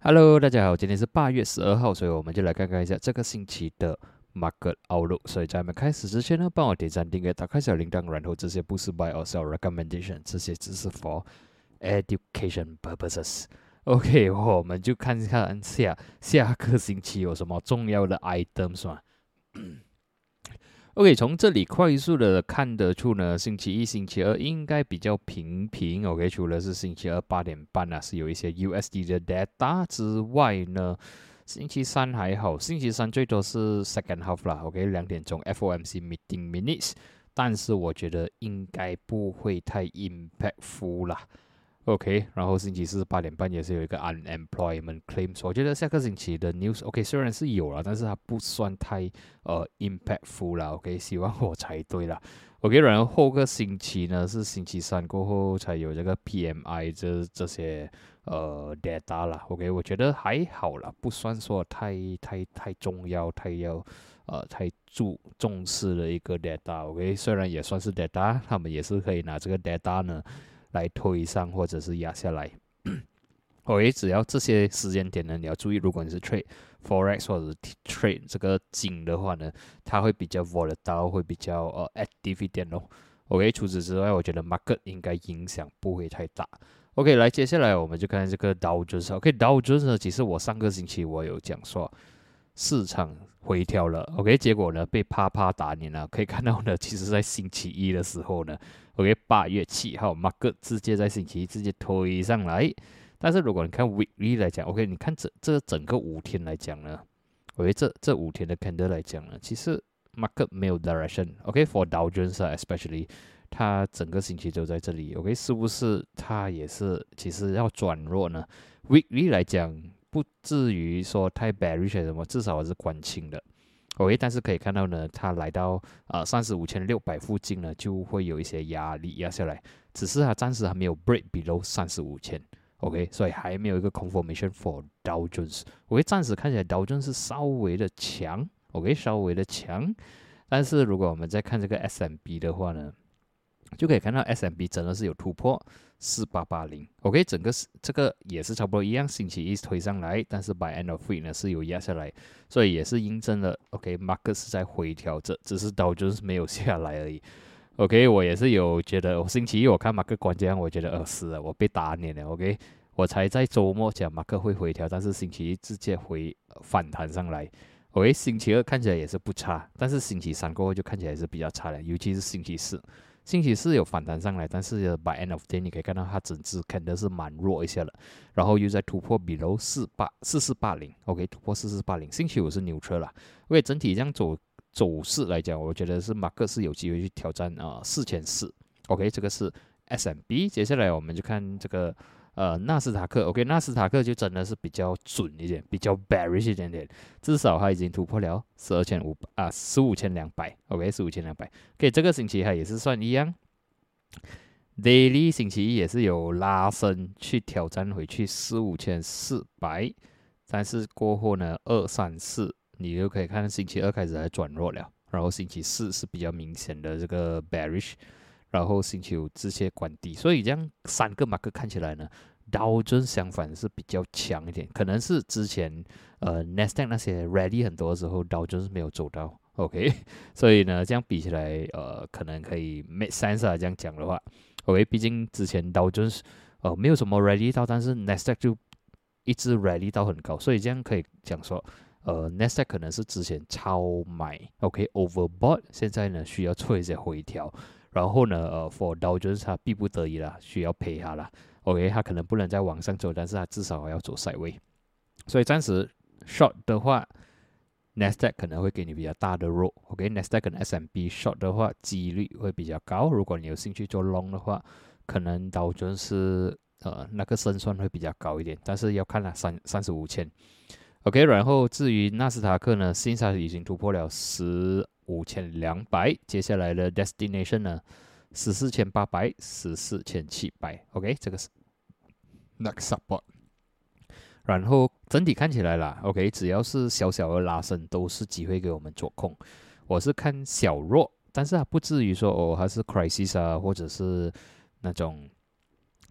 Hello，大家好，今天是八月十二号，所以我们就来看看一下这个星期的 Market Outlook。所以在我们开始之前呢，帮我点赞、订阅、打开小铃铛，然后这些不是 Buy or Sell Recommendation，这些只是 For Education Purposes。OK，我们就看看下下个星期有什么重要的 items 嘛。OK，从这里快速的看得出呢，星期一、星期二应该比较平平。OK，除了是星期二八点半啊，是有一些 USD 的 data 之外呢，星期三还好，星期三最多是 second half 啦。OK，两点钟 FOMC meeting minutes，但是我觉得应该不会太 impactful 啦。OK，然后星期四八点半也是有一个 unemployment claims。我觉得下个星期的 news OK 虽然是有了，但是它不算太呃 impactful 了。OK，希望我猜对了。OK，然后后个星期呢是星期三过后才有这个 PMI 这这些呃 data 了。OK，我觉得还好了，不算说太太太重要、太要呃太注重视的一个 data。OK，虽然也算是 data，他们也是可以拿这个 data 呢。来推上或者是压下来，OK，只要这些时间点呢，你要注意，如果你是 trade forex 或者 trade 这个金的话呢，它会比较 volatile，会比较呃 active 一点哦。OK，除此之外，我觉得 market 应该影响不会太大。OK，来，接下来我们就看这个 Dow Jones。OK，Dow Jones 呢，其实我上个星期我有讲说。市场回调了，OK，结果呢被啪啪打脸了。可以看到呢，其实在星期一的时候呢，OK，八月七号，market 直接在星期一直接推上来。但是如果你看 Weekly 来讲，OK，你看这这整个五天来讲呢，OK，这这五天的 Candle 来讲呢，其实 market 没有 Direction，OK，For Dow Jones especially，它整个星期都在这里，OK，是不是它也是其实要转弱呢？Weekly 来讲。不至于说太 bearish 什么，至少我是关清的，OK。但是可以看到呢，它来到啊三十五千六百附近呢，就会有一些压力压下来。只是它暂时还没有 break below 三十五千，OK。所以还没有一个 confirmation for Dow Jones。我会暂时看起来 Dow Jones 是稍微的强，OK，稍微的强。但是如果我们再看这个 SMB 的话呢？就可以看到 S M B 真的是有突破四八八零，OK，整个是这个也是差不多一样，星期一推上来，但是 by end of week 呢是有压下来，所以也是印证了 ok mark 是在回调，这只是导致没有下来而已。OK，我也是有觉得，我星期一我看 market 关键，我觉得呃是了，我被打脸了。OK，我才在周末讲 market 会回调，但是星期一直接回反弹上来。OK，星期二看起来也是不差，但是星期三过后就看起来是比较差的，尤其是星期四。星期四有反弹上来，但是 by end of day 你可以看到它整只肯定是蛮弱一些了，然后又在突破 below 四八四四八零，OK 突破四四八零。星期五是牛车了因为整体这样走走势来讲，我觉得是马克是有机会去挑战啊四千四，OK 这个是 SMB。接下来我们就看这个。呃，纳斯达克，OK，纳斯达克就真的是比较准一点，比较 bearish 一点点，至少它已经突破了十二千五啊，十五千两百，OK，十五千两百，OK，这个星期它也是算一样，daily 星期一也是有拉升去挑战回去四五千四百，但是过后呢，二三四你就可以看星期二开始还转弱了，然后星期四是比较明显的这个 bearish。然后星期五直接关低，所以这样三个马克看起来呢，道琼相反是比较强一点，可能是之前呃 n e s t a q 那些 ready 很多的时候，道琼是没有走到，OK，所以呢这样比起来，呃可能可以 make sense 啊，这样讲的话，OK，毕竟之前道琼是呃没有什么 ready 到，但是 n e s t a q 就一直 ready 到很高，所以这样可以讲说，呃 n e s t a q 可能是之前超买，OK，overbought，现在呢需要做一些回调。然后呢，呃，for Dow 就是他逼不得已了，需要赔他了。OK，他可能不能再往上走，但是他至少还要走赛位。所以暂时 short 的话，Nasdaq 可能会给你比较大的 roll。OK，Nasdaq 跟 S&P short 的话，几率会比较高。如果你有兴趣做 long 的话，可能 Dow 就是呃那个胜算会比较高一点，但是要看了三三十五千。OK，然后至于纳斯达克呢，现在已经突破了十。五千两百，接下来的 destination 呢？十四千八百，十四千七百。OK，这个是 next support。然后整体看起来啦，OK，只要是小小的拉升，都是机会给我们做空。我是看小弱，但是它不至于说哦，它是 crisis 啊，或者是那种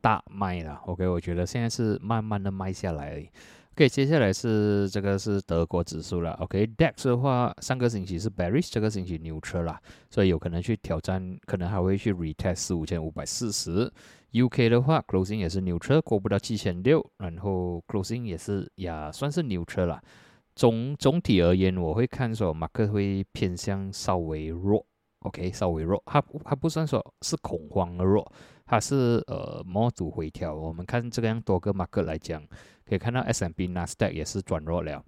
大卖啦。OK，我觉得现在是慢慢的卖下来。OK，接下来是这个是德国指数了。OK，DAX 的话，上个星期是 bearish，这个星期 neutral 啦，所以有可能去挑战，可能还会去 retest 四五千五百四十。UK 的话，closing 也是 neutral，过不到七千六，然后 closing 也是呀，算是 neutral 啦。总总体而言，我会看说马克会偏向稍微弱。OK，稍微弱，它它不算说是恐慌的弱，它是呃模组回调。我们看这个样多个 market 来讲，可以看到 S&P NASDAQ 也是转弱了。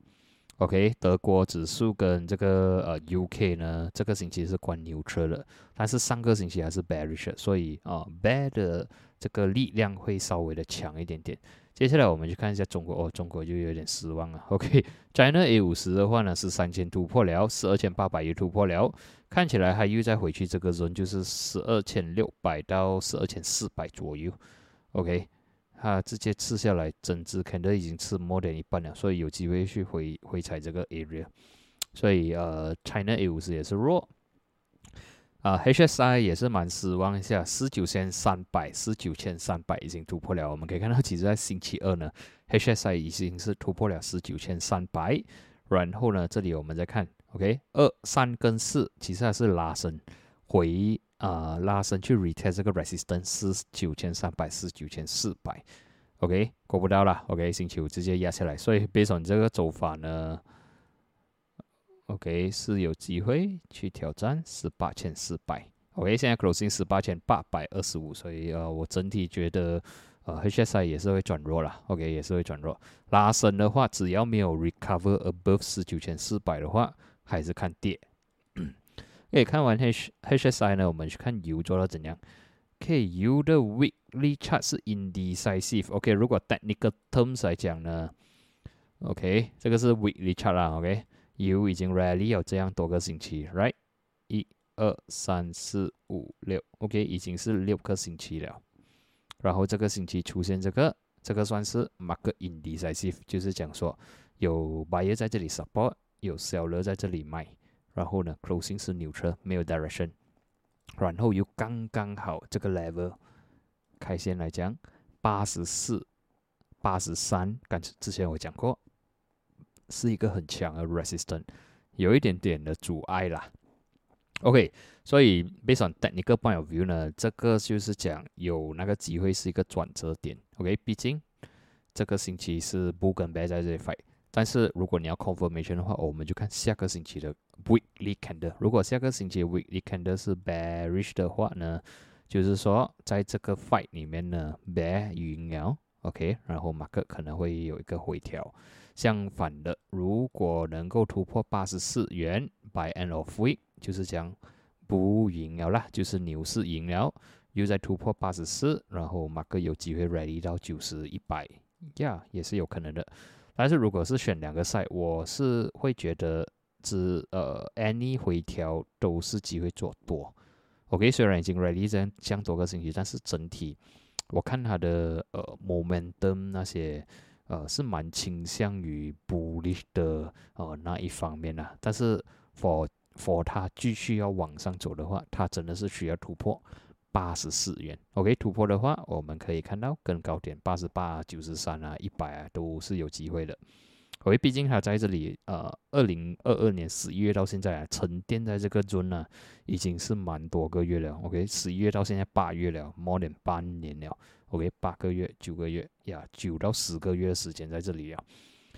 OK，德国指数跟这个呃 UK 呢，这个星期是关牛车的，但是上个星期还是 bearish，所以啊 bear 的这个力量会稍微的强一点点。接下来我们去看一下中国哦，中国就有点失望了。OK，China A 五十的话呢是三千突破了，十二千八百也突破了，看起来它又再回去这个 zone，就是十二千六百到十二千四百左右。OK，它直接吃下来，整只肯定已经吃 more than 一半了，所以有机会去回回踩这个 area。所以呃，China A 五十也是弱。啊，HSI 也是蛮失望一下，十九千三百，十九千三百已经突破了。我们可以看到，其实在星期二呢，HSI 已经是突破了十九千三百。然后呢，这里我们再看，OK，二三跟四其实还是拉升回啊，拉升去 retest 这个 resistance 十九千三百，十九千四百，OK，过不到了，OK，星期五直接压下来。所以，based on 这个走法呢。OK，是有机会去挑战十八千四百。OK，现在 closing 十八千八百二十五，所以呃，我整体觉得呃，HSI 也是会转弱了。OK，也是会转弱。拉升的话，只要没有 recover above 十九千四百的话，还是看跌。OK，看完 H HSI 呢，我们去看 U 做到怎样？OK，U 的 weekly chart 是 indecisive。OK，如果 technical terms 来讲呢，OK，这个是 weekly chart 啦。OK。U 已经 rally 有这样多个星期，right？一、二、三、四、五、六，OK，已经是六个星期了。然后这个星期出现这个，这个算是 market indecisive，就是讲说有 buyer 在这里 support，有 seller 在这里卖。然后呢，closing 是 neutral，没有 direction。然后又刚刚好这个 level 开线来讲，八十四、八十三，刚之前我讲过。是一个很强的 resistance，有一点点的阻碍啦。OK，所以 based on technical point of view 呢，这个就是讲有那个机会是一个转折点。OK，毕竟这个星期是 bull 跟 bear 在这里 fight，但是如果你要 confirmation 的话，我们就看下个星期的 weekly candle。如果下个星期 weekly candle 是 bearish 的话呢，就是说在这个 fight 里面呢，bear 赢了。OK，然后马克可能会有一个回调。相反的，如果能够突破八十四元，by end of week，就是讲不赢了啦，就是牛市赢了，又在突破八十四，然后马克有机会 ready 到九十一百，呀，也是有可能的。但是如果是选两个赛，我是会觉得只呃 any 回调都是机会做多。OK，虽然已经 ready 这样这样多个星期，但是整体我看它的呃 momentum 那些。呃，是蛮倾向于 bullish 的呃那一方面呢，但是 for for 它继续要往上走的话，它真的是需要突破八十四元。OK，突破的话，我们可以看到更高点八十八、九十三啊、一百啊都是有机会的。OK，毕竟它在这里呃，二零二二年十一月到现在啊，沉淀在这个尊呢，已经是蛮多个月了。OK，十一月到现在八月了，more than 半年了。OK，八个月、九个月呀，九到十个月的时间在这里了，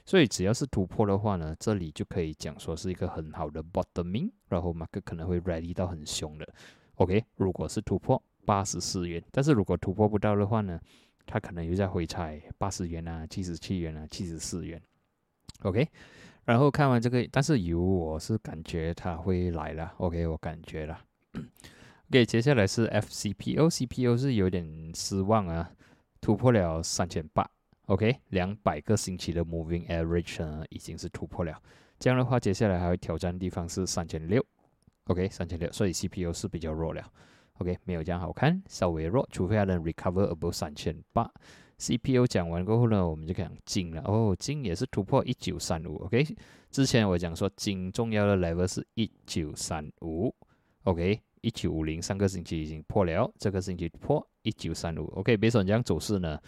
所以只要是突破的话呢，这里就可以讲说是一个很好的 bottoming，然后马克可能会 ready 到很凶的。OK，如果是突破八十四元，但是如果突破不到的话呢，它可能又在回踩八十元啊、七十七元啊、七十四元。OK，然后看完这个，但是油我是感觉它会来了。OK，我感觉了。OK，接下来是 FCPO，CPO 是有点失望啊，突破了三千八。OK，两百个星期的 Moving Average 呢已经是突破了。这样的话，接下来还会挑战的地方是三千六。OK，三千六，所以 CPO 是比较弱了。OK，没有这样好看，稍微弱，除非它能 recover above 三千八。C P U 讲完过后呢，我们就讲金了。哦，金也是突破一九三五。OK，之前我讲说金重要的 level 是一九三五。OK。一九五零上个星期已经破了，这个星期破一九三五。OK，别说这样走势呢，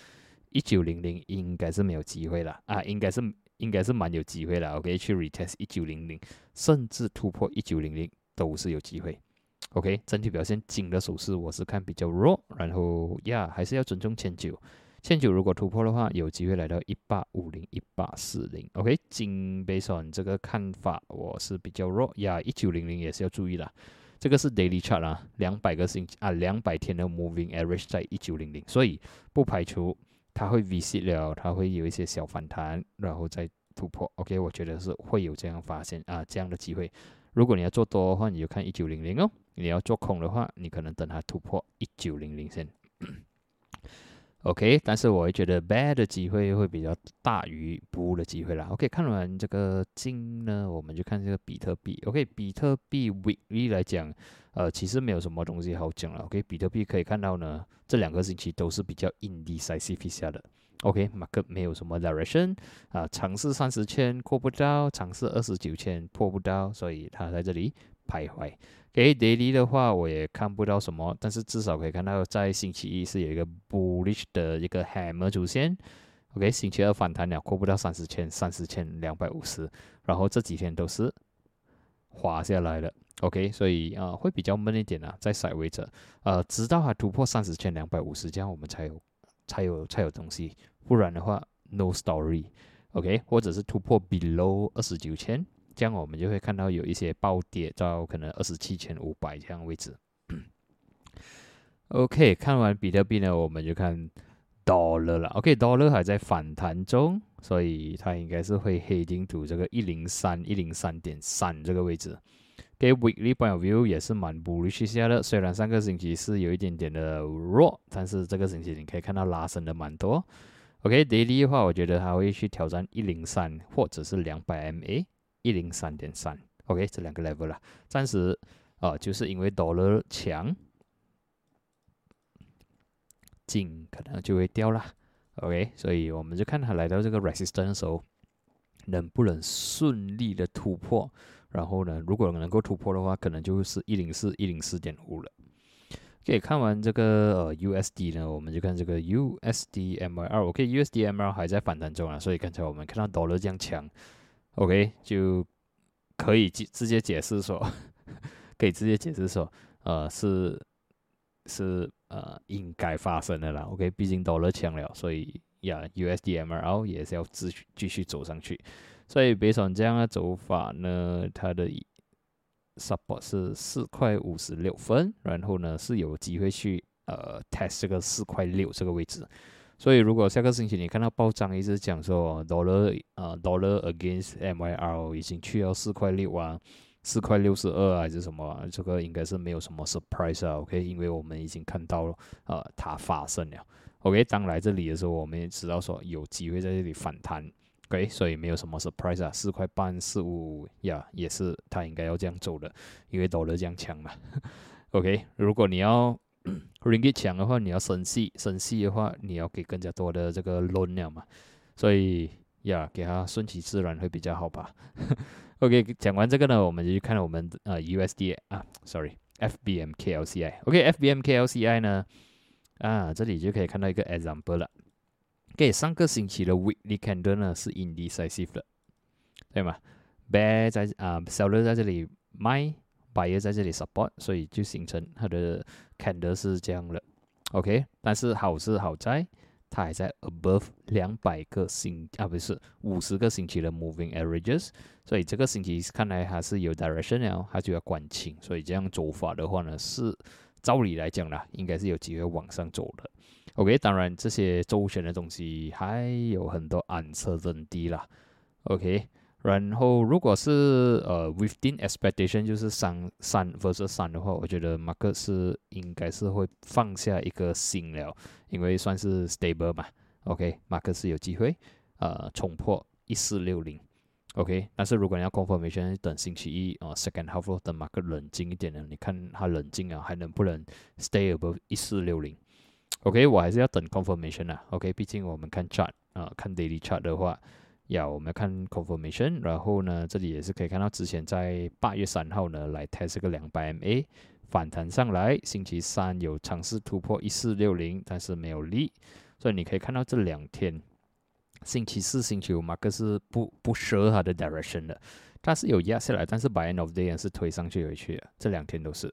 一九零零应该是没有机会了啊，应该是应该是蛮有机会了。OK，去 retest 一九零零，甚至突破一九零零都是有机会。OK，整体表现金的手势我是看比较弱，然后呀还是要尊重千九。现九如果突破的话，有机会来到一八五零、一八四零。OK，金贝松这个看法我是比较弱呀，一九零零也是要注意的。这个是 daily chart 啊，两百个星期啊，两百天的 moving average 在一九零零，所以不排除它会 visit 了，它会有一些小反弹，然后再突破。OK，我觉得是会有这样发现啊这样的机会。如果你要做多的话，你就看一九零零哦；你要做空的话，你可能等它突破一九零零先。OK，但是我会觉得 bad 的机会会比较大于 bull 的机会啦。OK，看完这个金呢，我们就看这个比特币。OK，比特币 weekly 来讲，呃，其实没有什么东西好讲了。OK，比特币可以看到呢，这两个星期都是比较 indecisive 下的。ok mark 没有什么 direction 啊，尝试三十千过不到，尝试二十九千破不到，所以它在这里徘徊。给 daily 的话，我也看不到什么，但是至少可以看到，在星期一是有一个 bullish 的一个 hammer 出现。OK，星期二反弹了，过不到三十千，三十千两百五十，然后这几天都是滑下来了。OK，所以啊，会比较闷一点啊，在甩位着，呃，直到它突破三十千两百五十，这样我们才有才有才有东西，不然的话 no story。OK，或者是突破 below 二十九千。这样我们就会看到有一些暴跌到可能二十七千五百这样位置。OK，看完比特币呢，我们就看 Dollar 了。OK，Dollar 还在反弹中，所以它应该是会黑金图这个一零三一零三点三这个位置。给 Weekly point of view 也是蛮 bullish 下的，虽然上个星期是有一点点的弱，但是这个星期你可以看到拉升的蛮多。OK，Daily 的话，我觉得它会去挑战一零三或者是两百 MA。一零三点三，OK，这两个 level 了，暂时啊，就是因为 dollar 强，金可能就会掉了，OK，所以我们就看它来到这个 resistance 的时候，能不能顺利的突破，然后呢，如果能够突破的话，可能就是一零四一零四点五了。OK，看完这个呃 USD 呢，我们就看这个 USDMR，OK，USDMR 还在反弹中啊，所以刚才我们看到 dollar 这样强。OK，就可以直直接解释说，可以直接解释说，呃，是是呃应该发生的啦。OK，毕竟多了强了，所以呀，USDMR 也是要继续继续走上去。所以，北上这样的走法呢，它的 support 是四块五十六分，然后呢是有机会去呃 test 这个四块六这个位置。所以，如果下个星期你看到报章一直讲说 dollar 啊 dollar against MYR 已经去到四块六啊，四块六十二还是什么，这个应该是没有什么 surprise 啊，OK，因为我们已经看到了呃它发生了，OK，当来这里的时候，我们也知道说有机会在这里反弹，OK，所以没有什么 surprise 啊，四块半四五呀，也是它应该要这样走的，因为 dollar 这样强嘛，OK，如果你要。ringgit 强的话，你要生气，生气的话，你要给更加多的这个 loan 了嘛，所以呀，给它顺其自然会比较好吧。OK，讲完这个呢，我们就去看我们呃 USD 啊，sorry，FBMKLCI。OK，FBMKLCI 呢，啊，这里就可以看到一个 example 了。OK，上个星期的 weekly candle 呢是 indecisive 的，对吗？Bear 在啊，seller 在这里卖。Buyer 在这里 support，所以就形成它的 candle 是这样的，OK。但是好是好在，它还在 above 两百个星啊，不是五十个星期的 moving averages，所以这个星期看来还是有 direction 了，它就要关清。所以这样走法的话呢，是照理来讲啦，应该是有机会往上走的，OK。当然这些周旋的东西还有很多暗测真低啦，OK。然后，如果是呃 within expectation，就是三三或者三的话，我觉得马克是应该是会放下一个心了，因为算是 stable 嘛。OK，马克是有机会呃冲破一四六零。OK，但是如果你要 confirmation，等星期一啊 second half 等马克冷静一点呢，你看他冷静啊，还能不能 stay above 一四六零？OK，我还是要等 confirmation 啊。OK，毕竟我们看 chart 啊，看 daily chart 的话。要我们看 confirmation，然后呢，这里也是可以看到之前在八月三号呢来 test 个两百 MA 反弹上来。星期三有尝试突破一四六零，但是没有力。所以你可以看到这两天，星期四、星期五马克是不不舍它的 direction 的，它是有压下来，但是 by end of day 是推上去回去的。这两天都是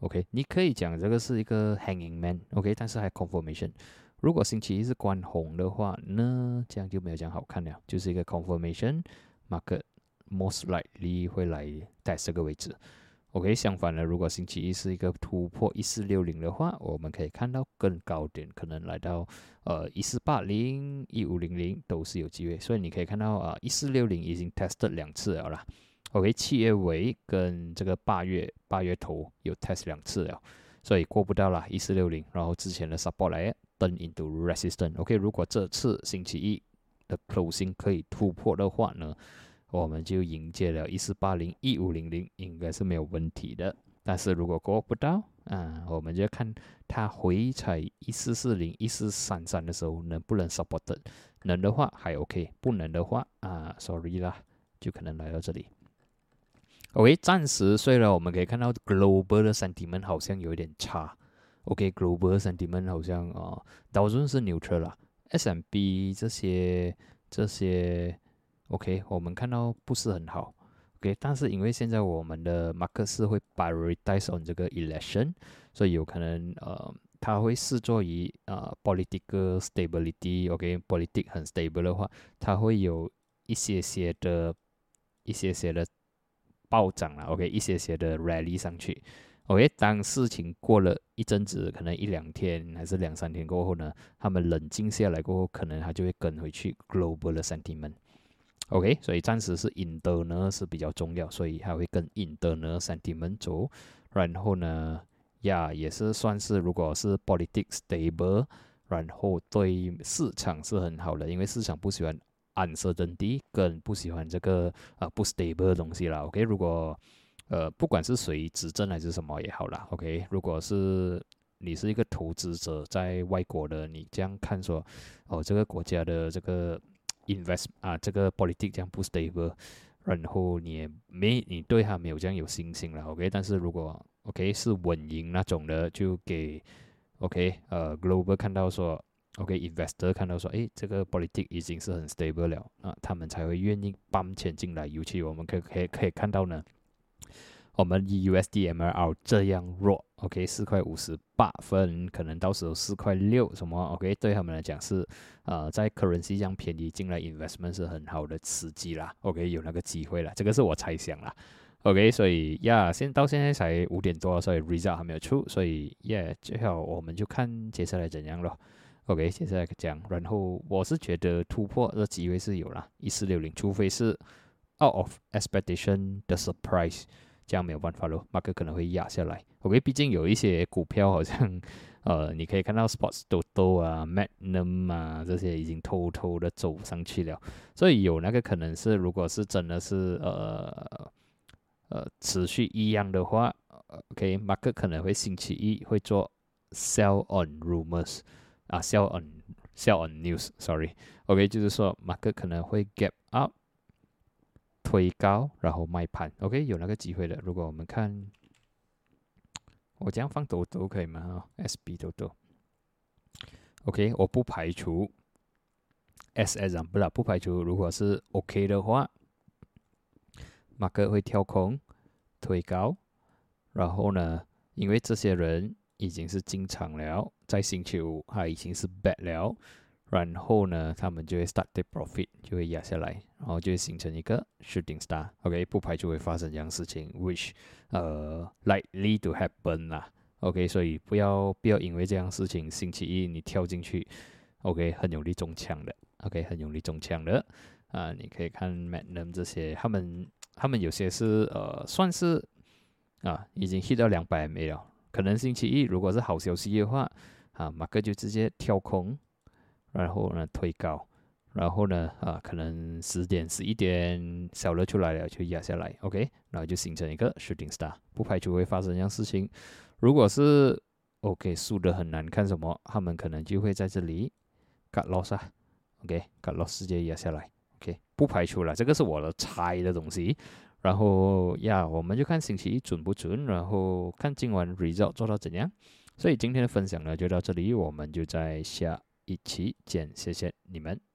OK，你可以讲这个是一个 hanging man OK，但是还 confirmation。如果星期一是关红的话，那这样就没有这样好看了，就是一个 confirmation market most likely 会来在这个位置。OK，相反呢，如果星期一是一个突破一四六零的话，我们可以看到更高点，可能来到呃一四八零、一五零零都是有机会。所以你可以看到啊，一四六零已经 tested 两次了啦。OK，七月尾跟这个八月八月头有 test 两次了，所以过不到了一四六零，然后之前的 support 来。Turn into resistance。OK，如果这次星期一的 closing 可以突破的话呢，我们就迎接了一四八零、一五零零，应该是没有问题的。但是如果过不到，啊，我们就看它回踩一四四零、一四三三的时候能不能 support。能的话还 OK，不能的话啊，sorry 啦，就可能来到这里。OK，暂时虽然我们可以看到 global 的 sentiment 好像有一点差。OK，global sentiment 好像啊，道琼是 neutral 啦 S.M.B. 这些这些 OK，我们看到不是很好。OK，但是因为现在我们的马克思会 prioritize on 这个 election，所以有可能呃，它会视作于啊 political stability。OK，politic 很 stable 的话，它会有一些些的一些些的暴涨了。OK，一些些的 rally 上去。OK，当事情过了一阵子，可能一两天还是两三天过后呢，他们冷静下来过后，可能他就会跟回去 global 的 sentiment。OK，所以暂时是 in 的呢是比较重要，所以他会跟 in 的呢 sentiment 走。然后呢，呀也是算是如果是 politics stable，然后对市场是很好的，因为市场不喜欢 uncertainty，更不喜欢这个啊不 stable 的东西了。OK，如果呃，不管是谁执政还是什么也好啦 o k 如果是你是一个投资者在外国的，你这样看说，哦，这个国家的这个 invest 啊，这个 politics 这样不 stable，然后你也没你对他没有这样有信心了，OK？但是如果 OK 是稳赢那种的，就给 OK 呃 global 看到说，OK investor 看到说，诶，这个 politics 已经是很 stable 了，啊，他们才会愿意搬钱进来，尤其我们可以可以可以看到呢。我们 USD MRL 这样弱，OK，四块五十八分，可能到时候四块六什么，OK，对他们来讲是，呃，在 currency 这样便宜进来 investment 是很好的刺激啦，OK，有那个机会了，这个是我猜想啦，OK，所以呀，现到现在才五点多，所以 result 还没有出，所以耶，最好我们就看接下来怎样咯。OK，接下来讲，然后我是觉得突破的机会是有啦，一四六零，除非是 out of expectation 的 surprise。这样没有办法咯，马克可能会压下来。OK，毕竟有一些股票好像，呃，你可以看到 Sports Toto 啊、Magnum 啊这些已经偷偷的走上去了，所以有那个可能是，如果是真的是呃呃持续一样的话，OK，马克可能会星期一会做 Sell on Rumors 啊，Sell on Sell on News，Sorry，OK，就是说马克可能会 Gap Up。推高，然后卖盘，OK，有那个机会的。如果我们看，我这样放多多可以吗？哈，SB 多多，OK，我不排除 SS 啊不啦，不排除如果是 OK 的话，马克会跳空推高，然后呢，因为这些人已经是进场了，在星期五他已经是 bad 了。然后呢，他们就会 start take profit，就会压下来，然后就会形成一个 shooting star。OK，不排除会发生这样事情，which 呃 likely to happen 啦。OK，所以不要不要因为这样事情，星期一你跳进去，OK，很容易中枪的。OK，很容易中枪的。啊，你可以看 Magnum 这些，他们他们有些是呃算是啊已经 hit 到两百 M 了。可能星期一如果是好消息的话，啊马克就直接跳空。然后呢，推高，然后呢，啊，可能十点、十一点小热出来了，就压下来，OK，然后就形成一个 shooting star，不排除会发生这样事情。如果是 OK 输的很难看，什么，他们可能就会在这里 cut loss 啊，OK，cut loss 直接压下来，OK，不排除了，这个是我的猜的东西。然后呀，我们就看星期一准不准，然后看今晚 result 做到怎样。所以今天的分享呢就到这里，我们就在下一起见，谢谢你们。